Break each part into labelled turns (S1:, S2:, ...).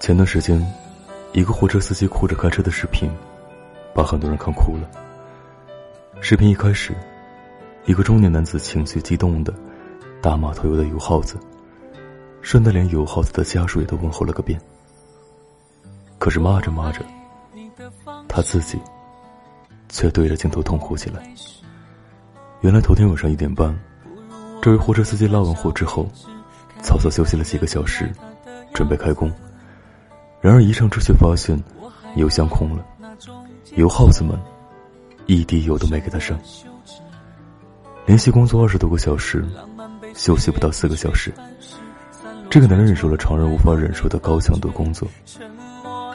S1: 前段时间，一个货车司机哭着开车的视频，把很多人看哭了。视频一开始，一个中年男子情绪激动的大骂头油的油耗子，顺带连油耗子的家属也都问候了个遍。可是骂着骂着，他自己却对着镜头痛哭起来。原来头天晚上一点半，这位货车司机拉完货之后，草草休息了几个小时，准备开工。然而一上车却发现油箱空了，油耗子们一滴油都没给他上。连续工作二十多个小时，休息不到四个小时，这个男人忍受了常人无法忍受的高强度工作。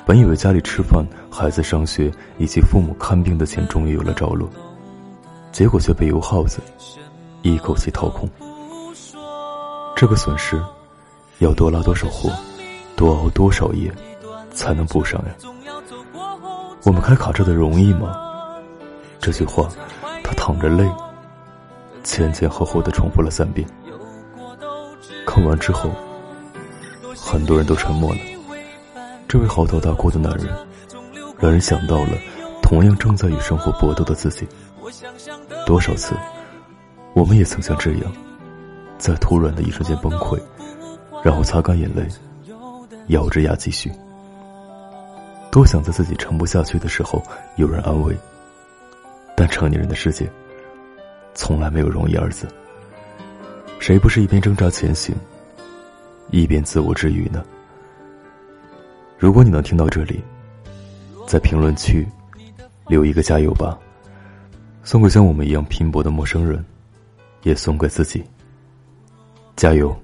S1: 本以为家里吃饭、孩子上学以及父母看病的钱终于有了着落，结果却被油耗子一口气掏空。这个损失要多拉多少货，多熬多少夜？才能补上呀！我们开卡车的容易吗？这句话，他淌着泪，前前后后的重复了三遍。看完之后，很多人都沉默了。这位嚎啕大哭的男人，让人想到了同样正在与生活搏斗的自己。多少次，我们也曾像这样，在突然的一瞬间崩溃，然后擦干眼泪，咬着牙继续。多想在自己撑不下去的时候有人安慰，但成年人的世界，从来没有容易二字。谁不是一边挣扎前行，一边自我治愈呢？如果你能听到这里，在评论区留一个加油吧，送给像我们一样拼搏的陌生人，也送给自己，加油。